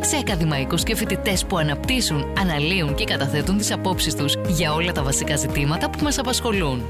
σε ακαδημαϊκούς και φοιτητές που αναπτύσσουν, αναλύουν και καταθέτουν τις απόψεις τους για όλα τα βασικά ζητήματα που μας απασχολούν.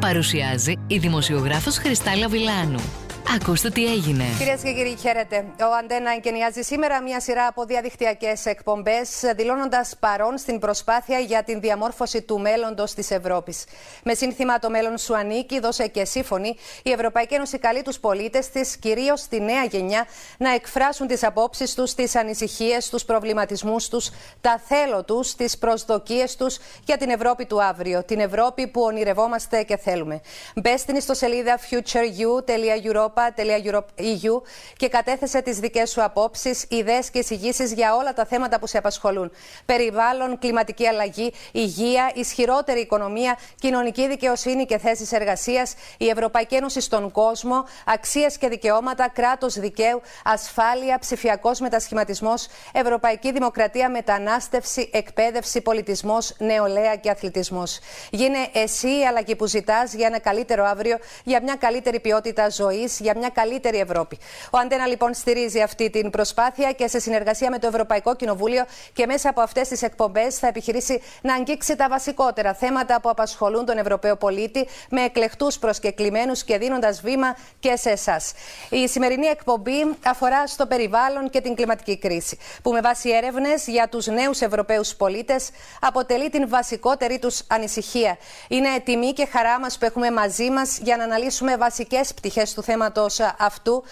Παρουσιάζει η δημοσιογράφος Χριστάλα Βιλάνου. Ακούστε τι έγινε. Κυρίες και κύριοι, χαίρετε. Ο Αντένα εγκαινιάζει σήμερα μια σειρά από διαδικτυακέ εκπομπές, δηλώνοντας παρόν στην προσπάθεια για την διαμόρφωση του μέλλοντος της Ευρώπης. Με σύνθημα Το μέλλον σου ανήκει, δώσε και σύμφωνη, η Ευρωπαϊκή Ένωση καλεί τους πολίτες της, κυρίως τη νέα γενιά, να εκφράσουν τις απόψεις τους, τις ανησυχίες, τους προβληματισμούς τους, τα θέλω τους, τις προσδοκίες τους για την Ευρώπη του αύριο. Την Ευρώπη που ονειρευόμαστε και θέλουμε. Μπε στην ιστοσελίδα futureu.europa europa.eu και κατέθεσε τις δικές σου απόψεις, ιδέες και εισηγήσεις για όλα τα θέματα που σε απασχολούν. Περιβάλλον, κλιματική αλλαγή, υγεία, ισχυρότερη οικονομία, κοινωνική δικαιοσύνη και θέσεις εργασίας, η Ευρωπαϊκή Ένωση στον κόσμο, αξίες και δικαιώματα, κράτος δικαίου, ασφάλεια, ψηφιακός μετασχηματισμός, ευρωπαϊκή δημοκρατία, μετανάστευση, εκπαίδευση, πολιτισμός, νεολαία και αθλητισμός. Γίνε εσύ η αλλαγή που ζητάς για ένα καλύτερο αύριο, για μια καλύτερη ποιότητα ζωής, για μια καλύτερη Ευρώπη. Ο Αντένα λοιπόν στηρίζει αυτή την προσπάθεια και σε συνεργασία με το Ευρωπαϊκό Κοινοβούλιο και μέσα από αυτές τις εκπομπές θα επιχειρήσει να αγγίξει τα βασικότερα θέματα που απασχολούν τον Ευρωπαίο πολίτη με εκλεκτούς προσκεκλημένους και δίνοντας βήμα και σε εσάς. Η σημερινή εκπομπή αφορά στο περιβάλλον και την κλιματική κρίση, που με βάση έρευνες για τους νέους Ευρωπαίους πολίτες αποτελεί την βασικότερη τους ανησυχία. Είναι τιμή και χαρά μας που έχουμε μαζί μας για να αναλύσουμε βασικές πτυχές του θέματος αυτού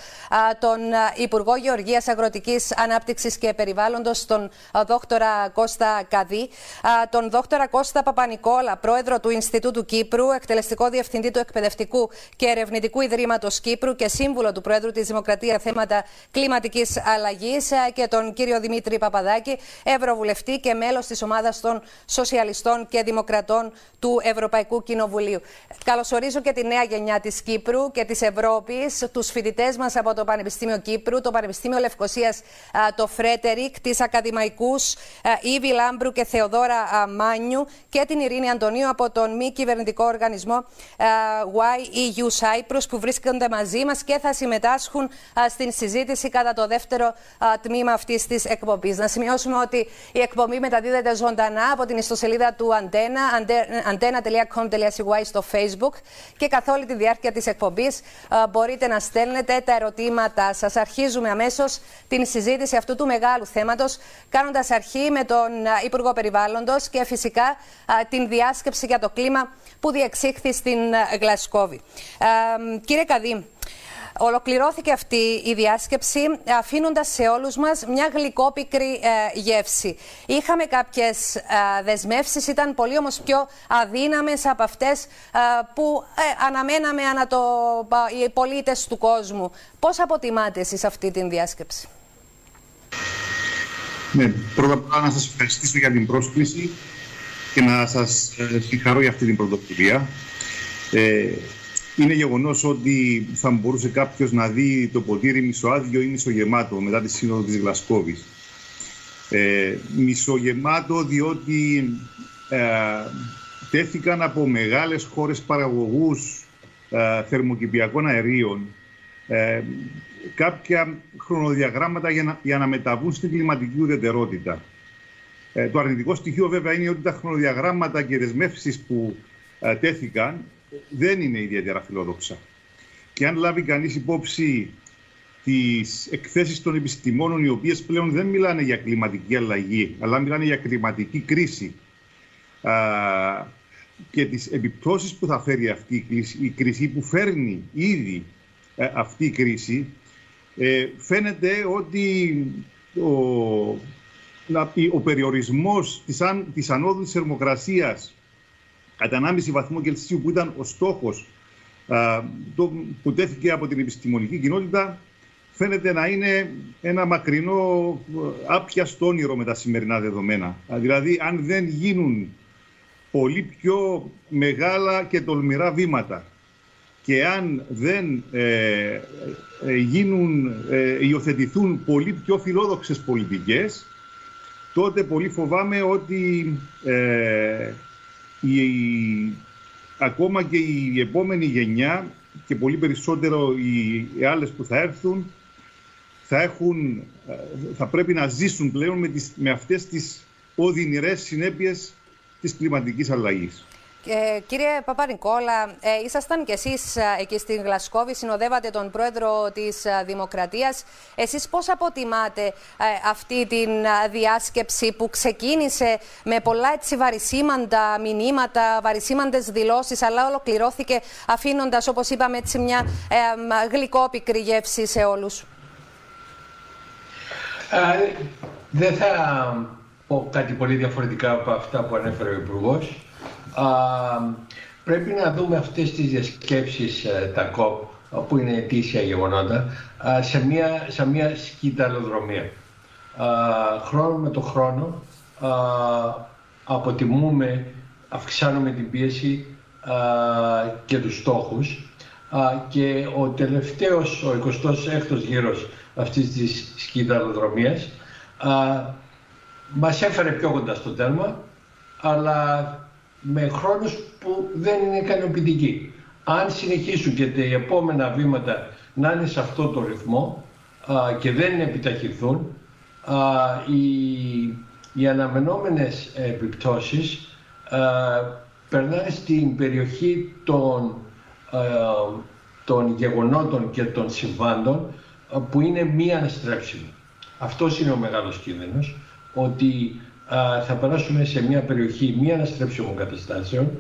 τον Υπουργό Γεωργίας Αγροτικής Ανάπτυξης και Περιβάλλοντος, τον δόκτωρα Κώστα Καδί, τον δόκτωρα Κώστα Παπανικόλα, πρόεδρο του Ινστιτούτου Κύπρου, εκτελεστικό διευθυντή του Εκπαιδευτικού και Ερευνητικού Ιδρύματος Κύπρου και σύμβουλο του Πρόεδρου της Δημοκρατία θέματα κλιματικής αλλαγής και τον κύριο Δημήτρη Παπαδάκη, Ευρωβουλευτή και μέλος της ομάδας των Σοσιαλιστών και Δημοκρατών του Ευρωπαϊκού Κοινοβουλίου. Καλωσορίζω και τη νέα γενιά της Κύπρου και της Ευρώπης τους φοιτητές μας από το Πανεπιστήμιο Κύπρου, το Πανεπιστήμιο Λευκοσίας, το Φρέτερικ, τις ακαδημαϊκούς Ήβη Λάμπρου και Θεοδόρα Μάνιου και την Ειρήνη Αντωνίου από τον μη κυβερνητικό οργανισμό YEU Cyprus που βρίσκονται μαζί μας και θα συμμετάσχουν στην συζήτηση κατά το δεύτερο τμήμα αυτής της εκπομπής. Να σημειώσουμε ότι η εκπομπή μεταδίδεται ζωντανά από την ιστοσελίδα του Αντένα, antena.com.cy στο Facebook και καθ' όλη τη διάρκεια της εκπομπής μπορείτε μπορείτε να στέλνετε τα ερωτήματά σας. Αρχίζουμε αμέσως την συζήτηση αυτού του μεγάλου θέματος, κάνοντας αρχή με τον Υπουργό Περιβάλλοντος και φυσικά την διάσκεψη για το κλίμα που διεξήχθη στην Γλασκόβη. Κύριε Καδί, Ολοκληρώθηκε αυτή η διάσκεψη αφήνοντας σε όλους μας μια γλυκόπικρη ε, γεύση. Είχαμε κάποιες ε, δεσμεύσεις, ήταν πολύ όμως πιο αδύναμες από αυτές ε, που ε, αναμέναμε ανα το, οι πολίτες του κόσμου. Πώς αποτιμάτε εσείς αυτή την διάσκεψη; Ναι, πρώτα απ' όλα να σας ευχαριστήσω για την πρόσκληση και να σας συγχαρώ για αυτή την πρωτοβουλία. Ε, είναι γεγονός ότι θα μπορούσε κάποιος να δει το ποτήρι μισοάδιο ή μισογεμάτο μετά τη σύνοδο της Γλασκόβης. Ε, μισογεμάτο διότι ε, τέθηκαν από μεγάλες χώρες παραγωγούς ε, θερμοκηπιακών αερίων ε, κάποια χρονοδιαγράμματα για να, για να μεταβούν στην κλιματική ουδετερότητα. Ε, το αρνητικό στοιχείο βέβαια είναι ότι τα χρονοδιαγράμματα και δεσμεύσεις που ε, τέθηκαν δεν είναι ιδιαίτερα φιλόδοξα. Και αν λάβει κανείς υπόψη τις εκθέσεις των επιστημόνων οι οποίες πλέον δεν μιλάνε για κλιματική αλλαγή αλλά μιλάνε για κλιματική κρίση α, και τις επιπτώσεις που θα φέρει αυτή η κρίση, η κρίση που φέρνει ήδη ε, αυτή η κρίση ε, φαίνεται ότι ο, ο περιορισμός της, αν, της ανώδου της θερμοκρασίας κατά 1,5 βαθμό Κελσίου που ήταν ο στόχος που τέθηκε από την επιστημονική κοινότητα φαίνεται να είναι ένα μακρινό άπιαστο όνειρο με τα σημερινά δεδομένα. Δηλαδή αν δεν γίνουν πολύ πιο μεγάλα και τολμηρά βήματα. Και αν δεν ε, ε γίνουν, ε, υιοθετηθούν πολύ πιο φιλόδοξες πολιτικές, τότε πολύ φοβάμαι ότι ε, η, ακόμα και η επόμενη γενιά και πολύ περισσότερο οι, οι άλλες που θα έρθουν θα, έχουν, θα πρέπει να ζήσουν πλέον με, τις, με αυτές τις οδυνηρές συνέπειες της κλιματικής αλλαγής. Ε, κύριε Παπα-Νικόλα, ε, ήσασταν κι εσείς ε, εκεί στην Γλασκόβη, συνοδεύατε τον πρόεδρο της ε, Δημοκρατίας. Εσείς πώς αποτιμάτε αυτή τη διάσκεψη που ξεκίνησε με πολλά έτσι βαρισίμαντα μηνύματα, βαρισίμαντες δηλώσεις, αλλά ολοκληρώθηκε αφήνοντας, όπως είπαμε, έτσι μια γλυκόπικρη γεύση σε όλους; δεν θα πω κάτι πολύ διαφορετικά από αυτά που ανέφερε ο Υπουργός πρέπει να δούμε αυτές τις διασκέψεις, ε, τα ΚΟΠ, που είναι ετήσια γεγονότα, σε μια, σε μια σκηταλοδρομία. Χρόνο με το χρόνο αποτιμούμε, αυξάνουμε την πίεση και τους στόχους και ο τελευταίος, ο 26ος γύρος αυτής της σκηταλοδρομίας μας έφερε πιο κοντά στο τέρμα, αλλά με χρόνους που δεν είναι ικανοποιητικοί. Αν συνεχίσουν και τα επόμενα βήματα να είναι σε αυτό το ρυθμό α, και δεν επιταχυνθούν, α, οι, οι αναμενόμενες επιπτώσεις α, περνάνε στην περιοχή των, των γεγονότων και των συμβάντων που είναι μη αναστρέψιμο. Αυτός είναι ο μεγάλος κίνδυνος, ότι θα περάσουμε σε μια περιοχή μη αναστρέψιμων καταστάσεων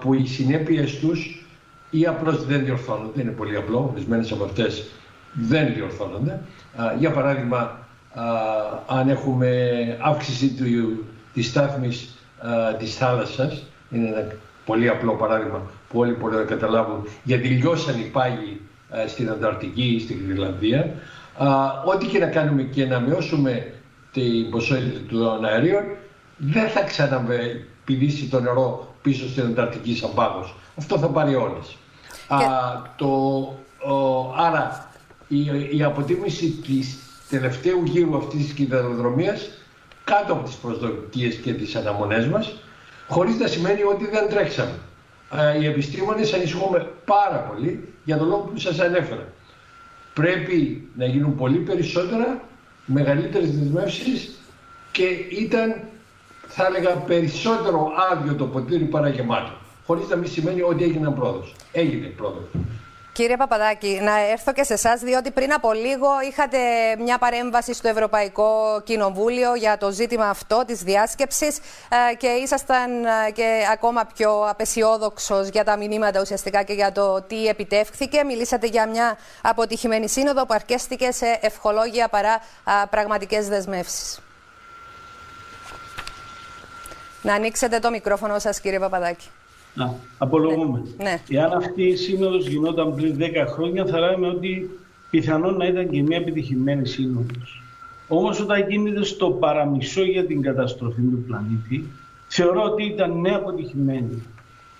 που οι συνέπειες τους ή απλώς δεν διορθώνονται, είναι πολύ απλό, ορισμένες από αυτές δεν διορθώνονται. Για παράδειγμα, αν έχουμε αύξηση του, της στάθμης της θάλασσας, είναι ένα πολύ απλό παράδειγμα που όλοι μπορούν να καταλάβουν, γιατί λιώσαν οι πάγοι στην Ανταρκτική ή στην Γρυλανδία. Ό,τι και να κάνουμε και να μειώσουμε την ποσότητα των αερίων, δεν θα ξαναπηδήσει το νερό πίσω στην Ανταρκτική σαν πάγος. Αυτό θα πάρει όλες. Α, το, άρα η, η αποτίμηση της τελευταίου γύρου αυτής της κυδεροδρομίας κάτω από τις προσδοκίες και τις αναμονές μας, χωρίς να σημαίνει ότι δεν τρέξαμε. οι επιστήμονες ανησυχούμε πάρα πολύ για τον λόγο που σας ανέφερα. Πρέπει να γίνουν πολύ περισσότερα μεγαλύτερες δεσμεύσεις και ήταν, θα έλεγα, περισσότερο άδειο το ποτήρι παρά γεμάτο. Χωρίς να μην σημαίνει ότι έγινε πρόοδος. Έγινε πρόοδος. Κύριε Παπαδάκη, να έρθω και σε εσάς, διότι πριν από λίγο είχατε μια παρέμβαση στο Ευρωπαϊκό Κοινοβούλιο για το ζήτημα αυτό της διάσκεψης ε, και ήσασταν ε, και ακόμα πιο απεσιόδοξος για τα μηνύματα ουσιαστικά και για το τι επιτεύχθηκε. Μιλήσατε για μια αποτυχημένη σύνοδο που αρκέστηκε σε ευχολόγια παρά πραγματικές δεσμεύσεις. Να ανοίξετε το μικρόφωνο σας κύριε Παπαδάκη. Να, απολογούμε. Ναι. Εάν αυτή η σύνοδος γινόταν πριν 10 χρόνια, θα λέμε ότι πιθανόν να ήταν και μια επιτυχημένη σύνοδος. Όμως όταν γίνεται στο παραμισό για την καταστροφή του πλανήτη, θεωρώ ότι ήταν νέα αποτυχημένη.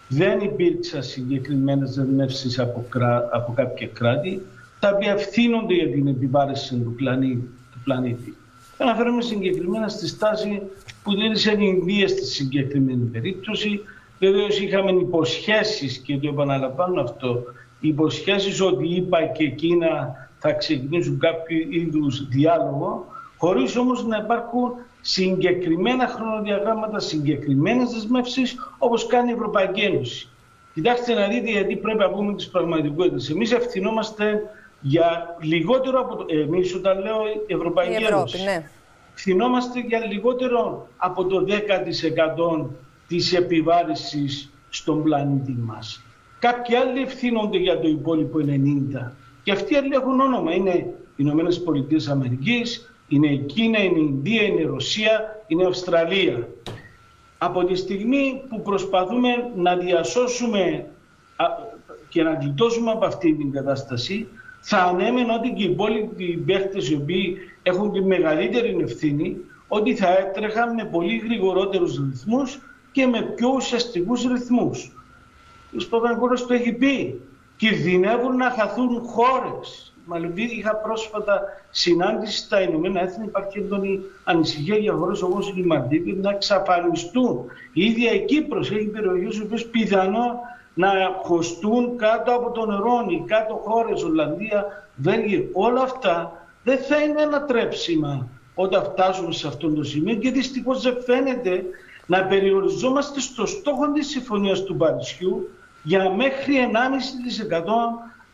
Δεν υπήρξαν συγκεκριμένες δεσμεύσεις από, από κάποια κράτη, τα οποία ευθύνονται για την επιβάρηση του πλανήτη. Του πλανήτη. Αναφέρομαι συγκεκριμένα στη στάση που δίνησαν οι Ινδίες στη συγκεκριμένη περίπτωση, Βεβαίως είχαμε υποσχέσεις και το επαναλαμβάνω αυτό, υποσχέσεις ότι είπα και εκείνα θα ξεκινήσουν κάποιο είδους διάλογο, χωρίς όμως να υπάρχουν συγκεκριμένα χρονοδιαγράμματα, συγκεκριμένες δεσμεύσεις όπως κάνει η Ευρωπαϊκή Ένωση. Κοιτάξτε να δείτε γιατί πρέπει να πούμε τις πραγματικότητες. Εμείς ευθυνόμαστε για λιγότερο από το. Εμείς, όταν λέω Ευρωπαϊκή η Ευρώπη, Ένωση. Ναι. Ευθυνόμαστε για λιγότερο από το 10% της επιβάρησης στον πλανήτη μας. Κάποιοι άλλοι ευθύνονται για το υπόλοιπο 90. Και αυτοί άλλοι έχουν όνομα. Είναι οι Ηνωμένες Πολιτείες Αμερικής, είναι η Κίνα, είναι η Ινδία, είναι η Ρωσία, είναι η Αυστραλία. Από τη στιγμή που προσπαθούμε να διασώσουμε και να γλιτώσουμε από αυτή την κατάσταση, θα ανέμενε ότι και οι υπόλοιποι παίχτες οι οποίοι έχουν τη μεγαλύτερη ευθύνη, ότι θα έτρεχαν με πολύ γρηγορότερους ρυθμούς και με πιο ουσιαστικούς ρυθμούς. Ο Παπανακούρας το έχει πει. Κινδυνεύουν να χαθούν χώρες. Μαλβί, είχα πρόσφατα συνάντηση στα Ηνωμένα Έθνη. Υπάρχει έντονη ανησυχία για χώρες όπως η Μαλδίβη να εξαφανιστούν. Η ίδια η Κύπρος έχει περιοχές που πιθανό να χωστούν κάτω από το νερό, οι κάτω χώρες, Ολλανδία, Βέλγιο. Όλα αυτά δεν θα είναι ανατρέψιμα όταν φτάσουμε σε αυτό το σημείο και δυστυχώς δεν φαίνεται να περιοριζόμαστε στο στόχο της Συμφωνίας του Παρισιού για μέχρι 1,5%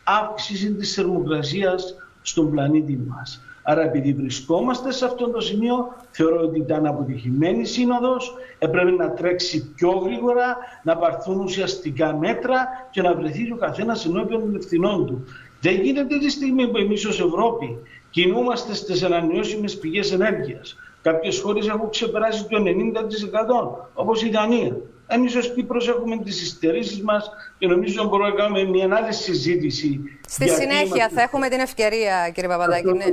αύξηση της θερμοκρασίας στον πλανήτη μας. Άρα επειδή βρισκόμαστε σε αυτό το σημείο, θεωρώ ότι ήταν αποτυχημένη σύνοδος, έπρεπε να τρέξει πιο γρήγορα, να πάρθουν ουσιαστικά μέτρα και να βρεθεί ο καθένας ενώπιον των ευθυνών του. Δεν γίνεται τη στιγμή που εμείς ως Ευρώπη κινούμαστε στις ανανεώσιμες πηγές ενέργειας. Κάποιες χώρες έχουν ξεπεράσει το 90% όπως η Δανία. Εμείς ως Κύπρος έχουμε τις υστερήσεις μας και νομίζω μπορούμε να κάνουμε μια άλλη συζήτηση. Στη συνέχεια είμαστε... θα έχουμε την ευκαιρία, κύριε Παπαδάκη. Ναι.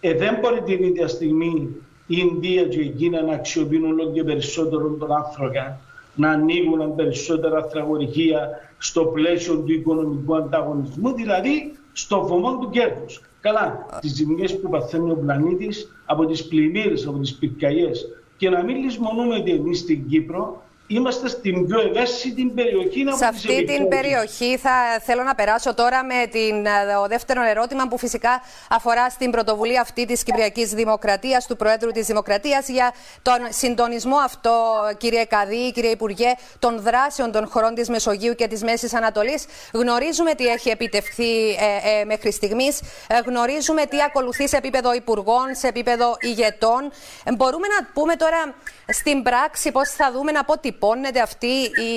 Ε, δεν μπορεί την ίδια στιγμή η Ινδία και η Κίνα να αξιοποιούν όλο και περισσότερο τον άνθρωπο, να ανοίγουν περισσότερα ανθραγωγεία στο πλαίσιο του οικονομικού ανταγωνισμού, δηλαδή στο βωμό του κέρδους. Καλά, τις ζημιές που παθαίνει ο πλανήτης από τις πλημμύρες, από τις πυρκαγιές. Και να μην λησμονούμε ότι εμείς στην Κύπρο είμαστε στην πιο ευαίσθητη περιοχή. Σε αυτή την περιοχή θα θέλω να περάσω τώρα με την, το δεύτερο ερώτημα που φυσικά αφορά στην πρωτοβουλία αυτή της Κυπριακής Δημοκρατίας, του Προέδρου της Δημοκρατίας για τον συντονισμό αυτό, κύριε Καδί, κύριε Υπουργέ, των δράσεων των χωρών της Μεσογείου και της Μέσης Ανατολής. Γνωρίζουμε τι έχει επιτευχθεί ε, ε, μέχρι στιγμής, ε, γνωρίζουμε τι ακολουθεί σε επίπεδο υπουργών, σε επίπεδο ηγετών. μπορούμε να πούμε τώρα στην πράξη πώς θα δούμε να αποτυπώνεται αυτή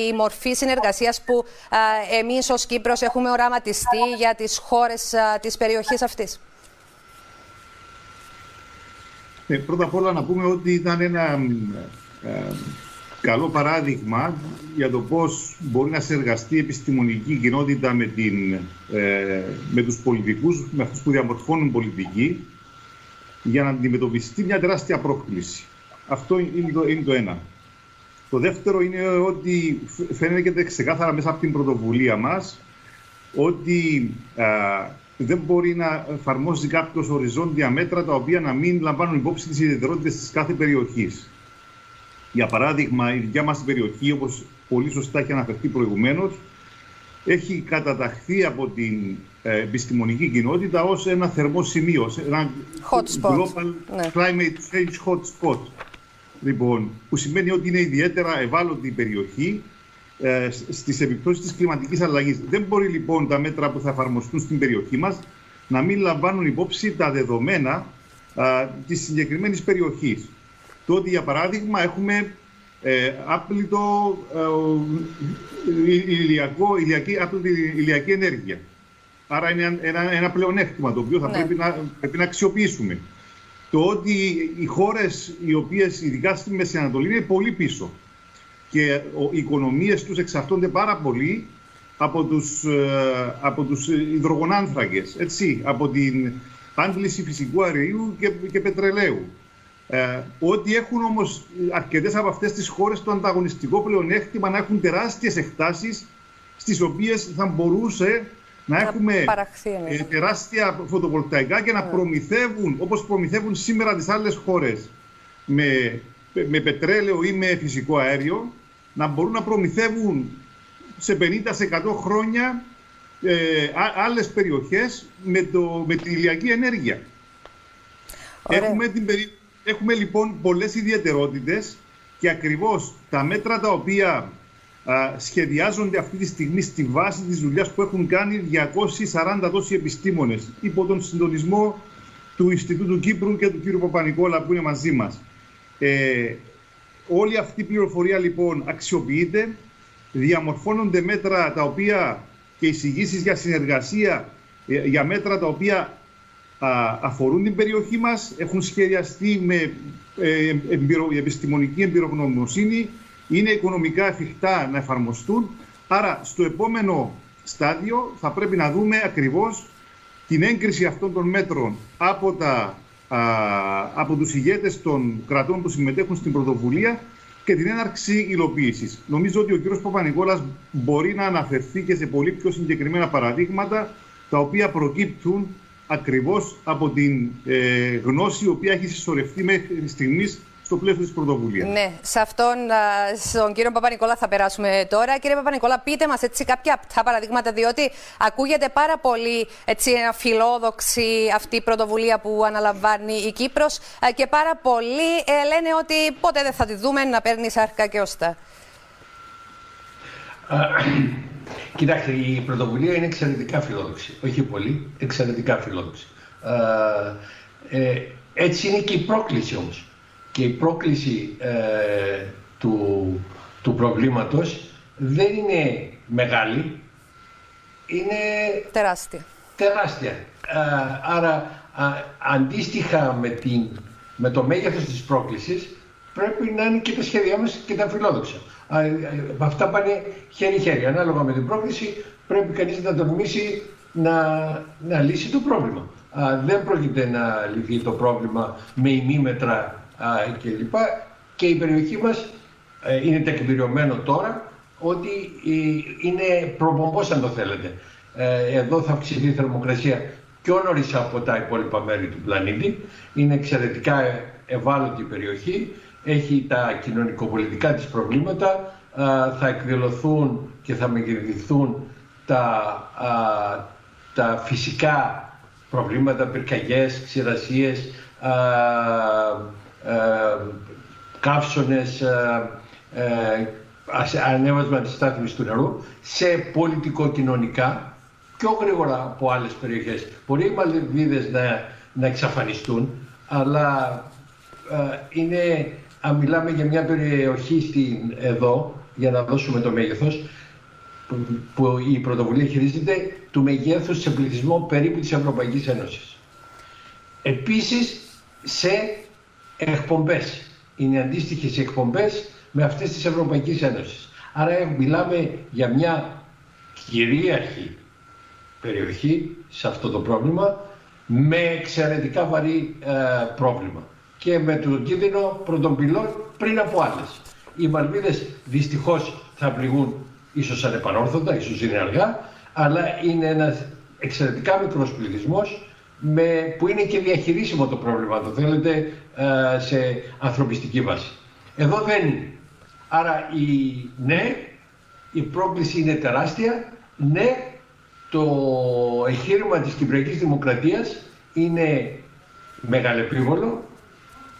η μορφή συνεργασίας που α, εμείς ως Κύπρος έχουμε οραματιστεί για τις χώρες α, της περιοχής αυτής; Ε, πρώτα απ' όλα να πούμε ότι ήταν ένα ε, καλό παράδειγμα για το πώς μπορεί να συνεργαστεί η επιστημονική κοινότητα με, την, ε, με τους πολιτικούς, με αυτούς που διαμορφώνουν πολιτική, για να αντιμετωπιστεί μια τεράστια πρόκληση. Αυτό είναι το, είναι το ένα. Το δεύτερο είναι ότι φαίνεται ξεκάθαρα μέσα από την πρωτοβουλία μας ότι α, δεν μπορεί να εφαρμόσει κάποιος οριζόντια μέτρα τα οποία να μην λαμβάνουν υπόψη τις ιδιαιτερότητες της κάθε περιοχής. Για παράδειγμα, η δικιά μας περιοχή, όπως πολύ σωστά έχει αναφερθεί προηγουμένως, έχει καταταχθεί από την ε, επιστημονική κοινότητα ως ένα θερμό σημείο, ένα hot global ναι. climate change hot spot. Λοιπόν, που σημαίνει ότι είναι ιδιαίτερα ευάλωτη η περιοχή ε, στις επιπτώσεις της κλιματικής αλλαγής. Δεν μπορεί λοιπόν τα μέτρα που θα εφαρμοστούν στην περιοχή μας να μην λαμβάνουν υπόψη τα δεδομένα ε, της συγκεκριμένης περιοχής. Το ότι, για παράδειγμα, έχουμε ε, άπλητο ε, ηλιακό, ηλιακή, άπλητη ηλιακή ενέργεια. Άρα είναι ένα, ένα πλεονέκτημα το οποίο θα ναι. πρέπει, να, πρέπει να αξιοποιήσουμε το ότι οι χώρες οι οποίες ειδικά στη Μέση Ανατολή είναι πολύ πίσω και οι οικονομίες τους εξαρτώνται πάρα πολύ από τους, ε, από τους υδρογονάνθρακες, έτσι, από την άντληση φυσικού αερίου και, και πετρελαίου. Ε, ότι έχουν όμως αρκετές από αυτές τις χώρες το ανταγωνιστικό πλεονέκτημα να έχουν τεράστιες εκτάσεις στις οποίες θα μπορούσε να, έχουμε ε, τεράστια φωτοβολταϊκά και να ναι. προμηθεύουν, όπως προμηθεύουν σήμερα τις άλλες χώρες, με, με πετρέλαιο ή με φυσικό αέριο, να μπορούν να προμηθεύουν σε 50-100 χρόνια ε, άλλες περιοχές με, το, με την ηλιακή ενέργεια. Έχουμε, την, έχουμε λοιπόν πολλές ιδιαιτερότητες και ακριβώς τα μέτρα τα οποία σχεδιάζονται αυτή τη στιγμή στη βάση της δουλειάς που έχουν κάνει 240 τόσοι επιστήμονες υπό τον συντονισμό του Ινστιτούτου Κύπρου και του κ. Παπανικόλα που είναι μαζί μας. Ε, όλη αυτή η πληροφορία λοιπόν αξιοποιείται, διαμορφώνονται μέτρα τα οποία και εισηγήσεις για συνεργασία, ε, για μέτρα τα οποία αφορούν την περιοχή μας, έχουν σχεδιαστεί με ε, επιστημονική εμπειρογνωμοσύνη, είναι οικονομικά εφικτά να εφαρμοστούν. Άρα στο επόμενο στάδιο θα πρέπει να δούμε ακριβώς την έγκριση αυτών των μέτρων από, τα, α, από τους ηγέτες των κρατών που συμμετέχουν στην πρωτοβουλία και την έναρξη υλοποίησης. Νομίζω ότι ο κ. Παπα-Νικόλας μπορεί να αναφερθεί και σε πολύ πιο συγκεκριμένα παραδείγματα τα οποία προκύπτουν ακριβώς από την ε, γνώση η οποία έχει συσσωρευτεί μέχρι στιγμής στο πλαίσιο της πρωτοβουλίας. Ναι, σε αυτόν, στον κύριο Παπα-Νικόλα θα περάσουμε τώρα. Κύριε Παπα-Νικόλα, πείτε μας κάποια απτά παραδείγματα, διότι ακούγεται πάρα πολύ έτσι, φιλόδοξη αυτή η πρωτοβουλία που αναλαμβάνει η Κύπρος και πάρα πολλοί ε, λένε ότι ποτέ δεν θα τη δούμε να παίρνει σάρκα και ώστα. Κοιτάξτε, η πρωτοβουλία είναι εξαιρετικά φιλόδοξη. Όχι πολύ, εξαιρετικά φιλόδοξη. Ε, έτσι είναι και η πρόκληση όμως και η πρόκληση ε, του, του προβλήματος δεν είναι μεγάλη, είναι τεράστια. τεράστια. Ε, άρα αντίστοιχα με, την, με το μέγεθος της πρόκλησης πρέπει να είναι και τα σχέδιά μας και τα φιλόδοξα. Ε, αυτά πάνε χέρι-χέρι. Ανάλογα με την πρόκληση πρέπει κανείς να τολμήσει να, να λύσει το πρόβλημα. δεν πρόκειται να λυθεί το πρόβλημα με ημίμετρα κλπ. Και η περιοχή μας ε, είναι τεκμηριωμένο τώρα ότι ε, είναι προπομπός αν το θέλετε. Ε, εδώ θα αυξηθεί η θερμοκρασία πιο νωρίς από τα υπόλοιπα μέρη του πλανήτη. Είναι εξαιρετικά ευάλωτη η περιοχή. Έχει τα κοινωνικοπολιτικά της προβλήματα. Θα εκδηλωθούν και θα μεγεθυνθούν τα, τα φυσικά προβλήματα, πυρκαγιές, ξηρασίες, ε, καύσονες, ε, ε, ανέβασμα της στάθμης του νερού σε πολιτικο-κοινωνικά πιο γρήγορα από άλλες περιοχές. Μπορεί οι Μαλδιβίδες να, να εξαφανιστούν, αλλά είναι, αν μιλάμε για μια περιοχή στην, εδώ, για να δώσουμε το μέγεθος, που, που η πρωτοβουλία χειρίζεται του μεγέθους σε πληθυσμό περίπου της Ευρωπαϊκής Ένωσης. Επίσης, σε εκπομπές. Είναι αντίστοιχες εκπομπές με αυτές της Ευρωπαϊκής Ένωσης. Άρα μιλάμε για μια κυρίαρχη περιοχή σε αυτό το πρόβλημα με εξαιρετικά βαρύ ε, πρόβλημα και με τον κίνδυνο πρωτοπυλών πριν από άλλες. Οι Μαλβίδες δυστυχώς θα πληγούν ίσως ανεπανόρθωτα, ίσως είναι αργά, αλλά είναι ένας εξαιρετικά μικρός πληθυσμός με, που είναι και διαχειρίσιμο το πρόβλημα, το θέλετε, ε, σε ανθρωπιστική βάση. Εδώ δεν είναι. Άρα η, ναι, η πρόκληση είναι τεράστια. Ναι, το εγχείρημα της Κυπριακής Δημοκρατίας είναι μεγαλεπίβολο,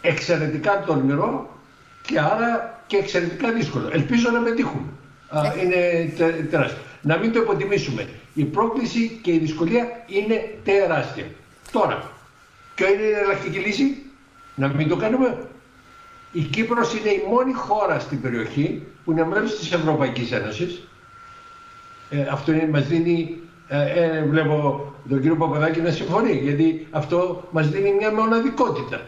εξαιρετικά τολμηρό και άρα και εξαιρετικά δύσκολο. Ελπίζω να πετύχουμε. Ε. Είναι τεράστιο. Να μην το υποτιμήσουμε. Η πρόκληση και η δυσκολία είναι τεράστια. Τώρα, ποια είναι η εναλλακτική λύση, να μην το κάνουμε; Η Κύπρος είναι η μόνη χώρα στην περιοχή που είναι μέλος της Ευρωπαϊκής Ένωσης. Ε, αυτό είναι, μας δίνει, ε, ε, βλέπω τον κύριο Παπαδάκη να συμφωνεί, γιατί αυτό μας δίνει μια μοναδικότητα.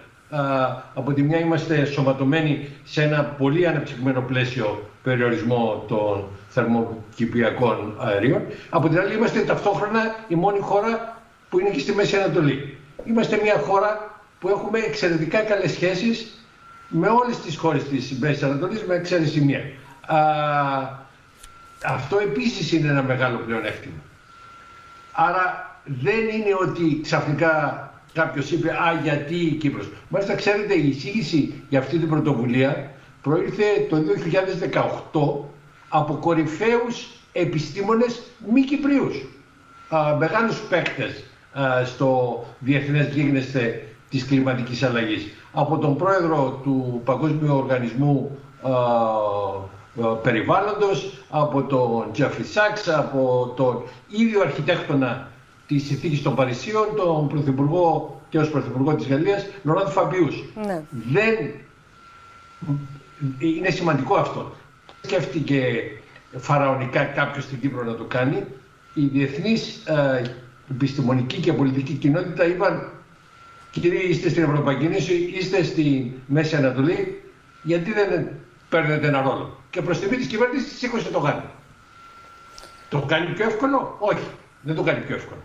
από τη μια είμαστε σωματωμένοι σε ένα πολύ αναπτυγμένο πλαίσιο περιορισμό των θερμοκηπιακών αερίων. Από την άλλη είμαστε ταυτόχρονα η μόνη χώρα που είναι και στη Μέση Ανατολή. Είμαστε μια χώρα που έχουμε εξαιρετικά καλές σχέσεις με όλες τις χώρες της Μέσης Ανατολής, με εξαίρεση μία. αυτό επίσης είναι ένα μεγάλο πλεονέκτημα. Άρα δεν είναι ότι ξαφνικά κάποιος είπε «Α, γιατί η Κύπρος». Μάλιστα, ξέρετε, η εισήγηση για αυτή την πρωτοβουλία προήλθε το 2018 από κορυφαίους επιστήμονες μη Κυπρίους, α, μεγάλους παίκτες στο διεθνές γίγνεσθε της κλιματικής αλλαγής. Από τον πρόεδρο του Παγκόσμιου Οργανισμού Περιβάλλοντος, από τον Τζέφρι Σάξ, από τον ίδιο αρχιτέκτονα της συνθήκης των Παρισίων, τον Πρωθυπουργό και ως Πρωθυπουργό της Γαλλίας, Λοράν Φαμπιούς. Ναι. Δεν... Είναι σημαντικό αυτό. Σκέφτηκε φαραωνικά κάποιος στην Κύπρο να το κάνει. Η διεθνής επιστημονική και πολιτική κοινότητα είπαν κύριοι είστε στην Ευρωπαϊκή Ένωση, είστε στη Μέση Ανατολή, γιατί δεν παίρνετε ένα ρόλο. Και προς τιμή της κυβέρνησης σήκωσε το κάνει. Το κάνει πιο εύκολο, όχι, δεν το κάνει πιο εύκολο.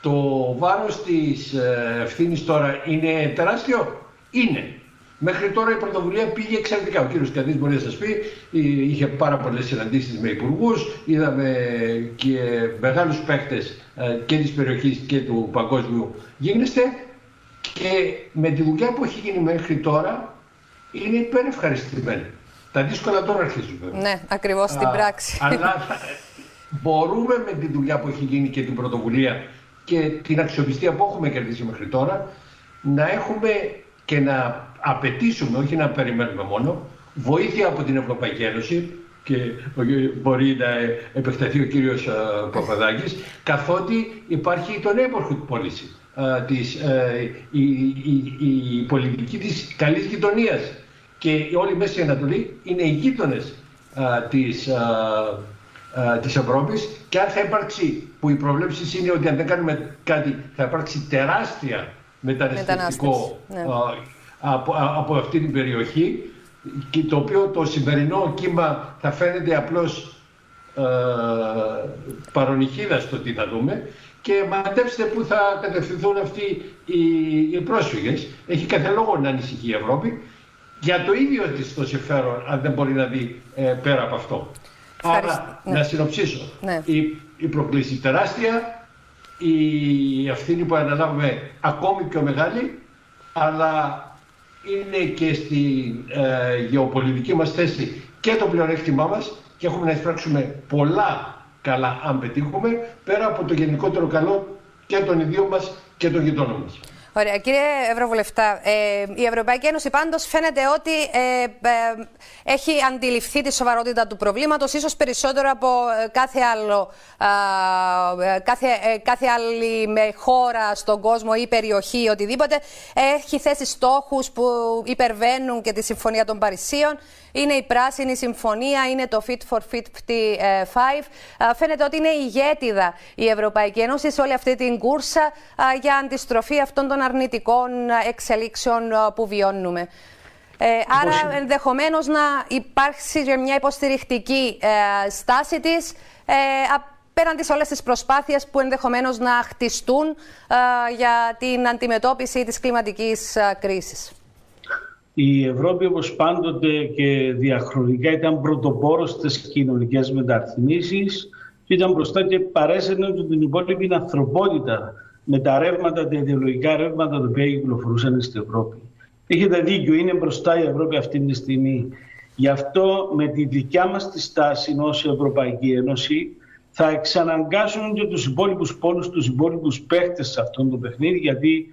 Το βάρος της ε, ευθύνης τώρα είναι τεράστιο, είναι. Μέχρι τώρα η πρωτοβουλία πήγε εξαιρετικά. Ο κύριος Καντής μπορεί να σας πει, είχε πάρα πολλές συναντήσεις με υπουργούς, είδαμε και μεγάλους παίκτες ε, και της περιοχής και του παγκόσμιου γίγνεσθε και με τη δουλειά που έχει γίνει μέχρι τώρα είναι υπερευχαριστημένη. Τα δύσκολα τώρα αρχίζουν βέβαια. Ναι, ακριβώς στην πράξη. Αλλά μπορούμε με τη δουλειά που έχει γίνει και την πρωτοβουλία και την αξιοπιστία που έχουμε κερδίσει μέχρι τώρα να έχουμε και να απαιτήσουμε, όχι να περιμένουμε μόνο, βοήθεια από την Ευρωπαϊκή Ένωση και μπορεί να επεκταθεί ο κύριος ε, Παπαδάκης, καθότι υπάρχει το neighborhood policy, ε, της, ε, η, η, η, πολιτική της καλής γειτονίας. Και όλη η Μέση Ανατολή είναι οι γείτονες της, της Ευρώπης και αν θα υπάρξει, που οι προβλέψεις είναι ότι αν δεν κάνουμε κάτι θα υπάρξει τεράστια μεταναστευτικό ναι. Από, από αυτή την περιοχή και το οποίο το σημερινό κύμα θα φαίνεται απλώς ε, παρονυχίδας στο τι θα δούμε και μαντέψτε πού θα κατευθυνθούν αυτοί οι, οι πρόσφυγες. Έχει κάθε λόγο να ανησυχεί η Ευρώπη για το ίδιο της το συμφέρον αν δεν μπορεί να δει ε, πέρα από αυτό. Άρα, ναι. να συνοψίσω, ναι. η, η προκλήση τεράστια, η ευθύνη που αναλάβουμε ακόμη πιο μεγάλη, αλλά είναι και στη ε, γεωπολιτική μας θέση και το πλεονέκτημά μας και έχουμε να εισπράξουμε πολλά καλά αν πετύχουμε, πέρα από το γενικότερο καλό και των ιδίων μας και των γειτόνων μας. Ωραία. Κύριε Ευρωβουλευτά, ε, η Ευρωπαϊκή Ένωση πάντως φαίνεται ότι ε, ε, έχει αντιληφθεί τη σοβαρότητα του προβλήματος, ίσως περισσότερο από ε, κάθε, άλλο, κάθε, κάθε άλλη με χώρα στον κόσμο ή περιοχή, οτιδήποτε. Έχει θέσει στόχους που υπερβαίνουν και τη Συμφωνία των Παρισίων. Είναι η Πράσινη Συμφωνία, είναι το Fit for 55. Φαίνεται ότι είναι ηγέτιδα η Ευρωπαϊκή Ένωση σε όλη αυτή την κούρσα για αντιστροφή αυτών των αρνητικών εξελίξεων που βιώνουμε. Ε, άρα ενδεχομένως να υπάρξει και μια υποστηρικτική ε, στάση της ε, απέναντι σε όλες τις προσπάθειες που ενδεχομένως να χτιστούν ε, για την αντιμετώπιση της κλιματικής κρίσης. Η Ευρώπη όπως πάντοτε και διαχρονικά ήταν πρωτοπόρος στις κοινωνικές μεταρρυθμίσεις και ήταν μπροστά και παρέσαινε την υπόλοιπη ανθρωπότητα με τα ρεύματα, τα ιδεολογικά ρεύματα τα οποία κυκλοφορούσαν στην Ευρώπη. Έχετε δίκιο, είναι μπροστά η Ευρώπη αυτή τη στιγμή. Γι' αυτό με τη δικιά μας τη στάση ως Ευρωπαϊκή Ένωση θα εξαναγκάσουν και τους υπόλοιπους πόλους, τους υπόλοιπους παίχτες σε αυτό το παιχνίδι γιατί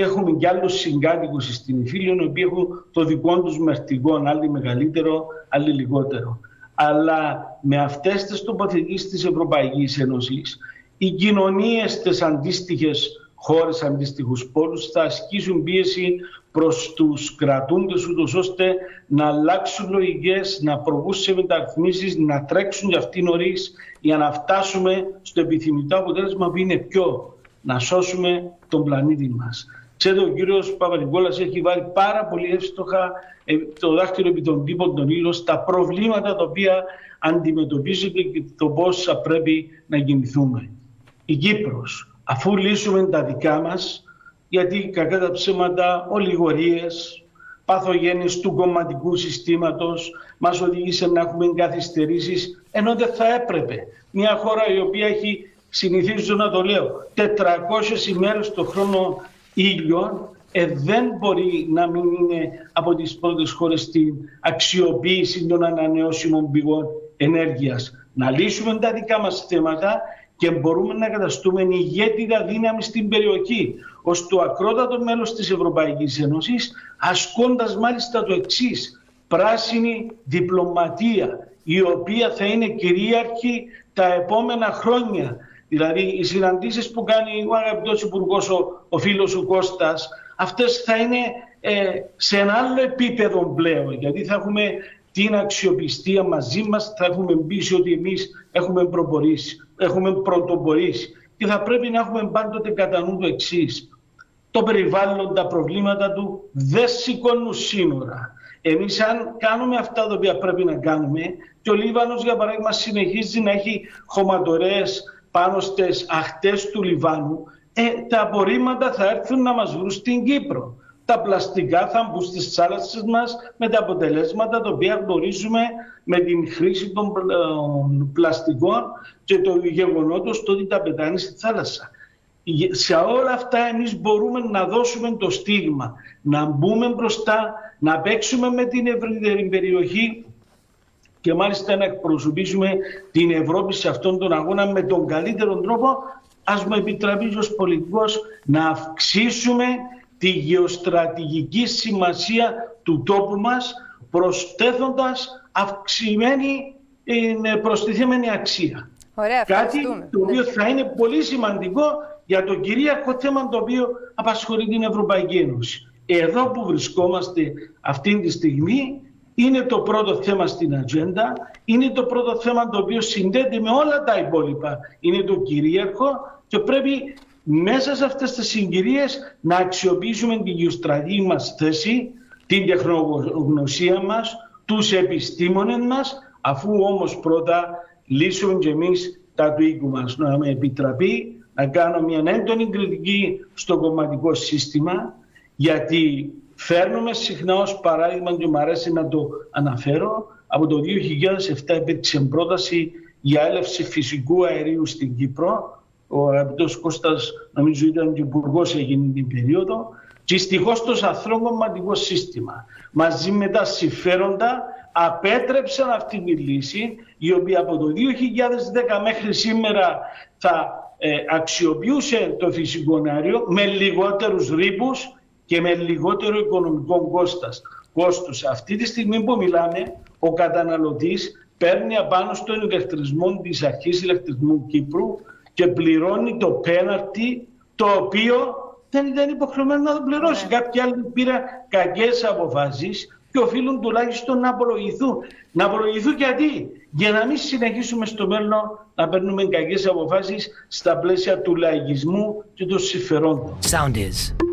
έχουμε και άλλους συγκάτοικους στην Ιφίλιο οι οποίοι έχουν το δικό τους μερτηγό, άλλοι μεγαλύτερο, άλλοι λιγότερο. Αλλά με αυτές τις τοποθετήσεις της Ευρωπαϊκής Ένωσης οι κοινωνίες της αντίστοιχες χώρες, αντίστοιχους πόλους θα ασκήσουν πίεση προς τους κρατούντες ούτως ώστε να αλλάξουν λογικές, να προβούν σε μεταρρυθμίσεις, να τρέξουν για αυτοί νωρίς για να φτάσουμε στο επιθυμητό αποτέλεσμα που είναι πιο να σώσουμε τον πλανήτη μας. Ξέρετε, ο κύριος Παπαδικόλας έχει βάλει πάρα πολύ εύστοχα ε, το δάχτυλο επί των τύπων των ήλων στα προβλήματα τα οποία αντιμετωπίζονται και το πώς θα πρέπει να κινηθούμε η Κύπρος, αφού λύσουμε τα δικά μας, γιατί κακά τα ψέματα, ολιγορίες, παθογένειες του κομματικού συστήματος μας οδήγησε να έχουμε καθυστερήσεις, ενώ δεν θα έπρεπε. Μια χώρα η οποία έχει, συνηθίζω να το λέω, 400 ημέρες το χρόνο ήλιο, ε, δεν μπορεί να μην είναι από τις πρώτες χώρες στην αξιοποίηση των ανανεώσιμων πηγών ενέργειας. Να λύσουμε τα δικά μας θέματα και μπορούμε να καταστούμε ηγέτητα δύναμη στην περιοχή, ως το ακρότατο μέλος της Ευρωπαϊκής Ένωσης, ασκώντας μάλιστα το εξής πράσινη διπλωματία, η οποία θα είναι κυρίαρχη τα επόμενα χρόνια. Δηλαδή, οι συναντήσεις που κάνει ο αγαπητός υπουργός ο, ο φίλος ο Κώστας, αυτές θα είναι ε, σε ένα άλλο επίπεδο πλέον, γιατί θα έχουμε την αξιοπιστία μαζί μας, θα έχουμε πείσει ότι εμείς έχουμε προπορήσει έχουμε πρωτοπορήσει. Και θα πρέπει να έχουμε πάντοτε κατά νου το εξής. Το περιβάλλον, τα προβλήματα του δεν σηκώνουν σύνορα. Εμείς αν κάνουμε αυτά τα οποία πρέπει να κάνουμε και ο Λίβανος για παράδειγμα συνεχίζει να έχει χωματορές πάνω στις αχτές του Λιβάνου, ε, τα απορρίμματα θα έρθουν να μας βρουν στην Κύπρο. τα πλαστικά θα μπουν στις θάλασσες μας με τα αποτελέσματα τα οποία γνωρίζουμε με την χρήση των πλαστικών και το γεγονότος το ότι τα πετάνε στη θάλασσα. Σε όλα αυτά εμείς μπορούμε να δώσουμε το στίγμα, να μπούμε μπροστά, να παίξουμε με την ευρύτερη περιοχή και μάλιστα να εκπροσωπήσουμε την Ευρώπη σε αυτόν τον αγώνα με τον καλύτερο τρόπο ας μου επιτραπείς ως πολιτικός να αυξήσουμε τη γεωστρατηγική σημασία του τόπου μας προσθέτοντας αυξημένη ε, προστιθέμενη αξία. Ωραία, Κάτι το οποίο θα είναι πολύ σημαντικό για το κυρίαρχο θέμα το οποίο απασχολεί την Ευρωπαϊκή Ένωση. Εδώ που βρισκόμαστε αυτή τη στιγμή είναι το πρώτο θέμα στην ατζέντα, είναι το πρώτο θέμα το οποίο συνδέεται με όλα τα υπόλοιπα. Είναι το κυρίαρχο και πρέπει μέσα σε αυτές τις συγκυρίες να αξιοποιήσουμε την γεωστρατή μας θέση, την τεχνογνωσία μας, τους επιστήμονες μας, αφού όμως πρώτα λύσουμε και εμείς τα του οίκου μας. Να με επιτραπεί να κάνω μια έντονη κριτική στο κομματικό σύστημα, γιατί φέρνουμε συχνά ως παράδειγμα και μου αρέσει να το αναφέρω, από το 2007 υπήρξε πρόταση για έλευση φυσικού αερίου στην Κύπρο, ο αγαπητός Κώστας νομίζω ήταν και υπουργός εκείνη την περίοδο. Και δυστυχώ το σαθρό κομματικό σύστημα μαζί με τα συμφέροντα απέτρεψαν αυτή τη λύση η οποία από το 2010 μέχρι σήμερα θα ε, αξιοποιούσε το φυσικό αέριο με λιγότερους ρήπους και με λιγότερο οικονομικό κόστος. κόστος. Αυτή τη στιγμή που μιλάμε, ο καταναλωτής παίρνει απάνω στον ηλεκτρισμό της αρχής ηλεκτρισμού Κύπρου και πληρώνει το πέναρτι το οποίο δεν ήταν υποχρεωμένο να το πληρώσει. Ναι. Κάποιοι άλλοι πήραν κακές αποφάσεις και οφείλουν τουλάχιστον να απολογηθούν. Να απολογηθούν γιατί, για να μην συνεχίσουμε στο μέλλον να παίρνουμε κακές αποφάσεις στα πλαίσια του λαϊκισμού και των συμφερόντων. Sound is.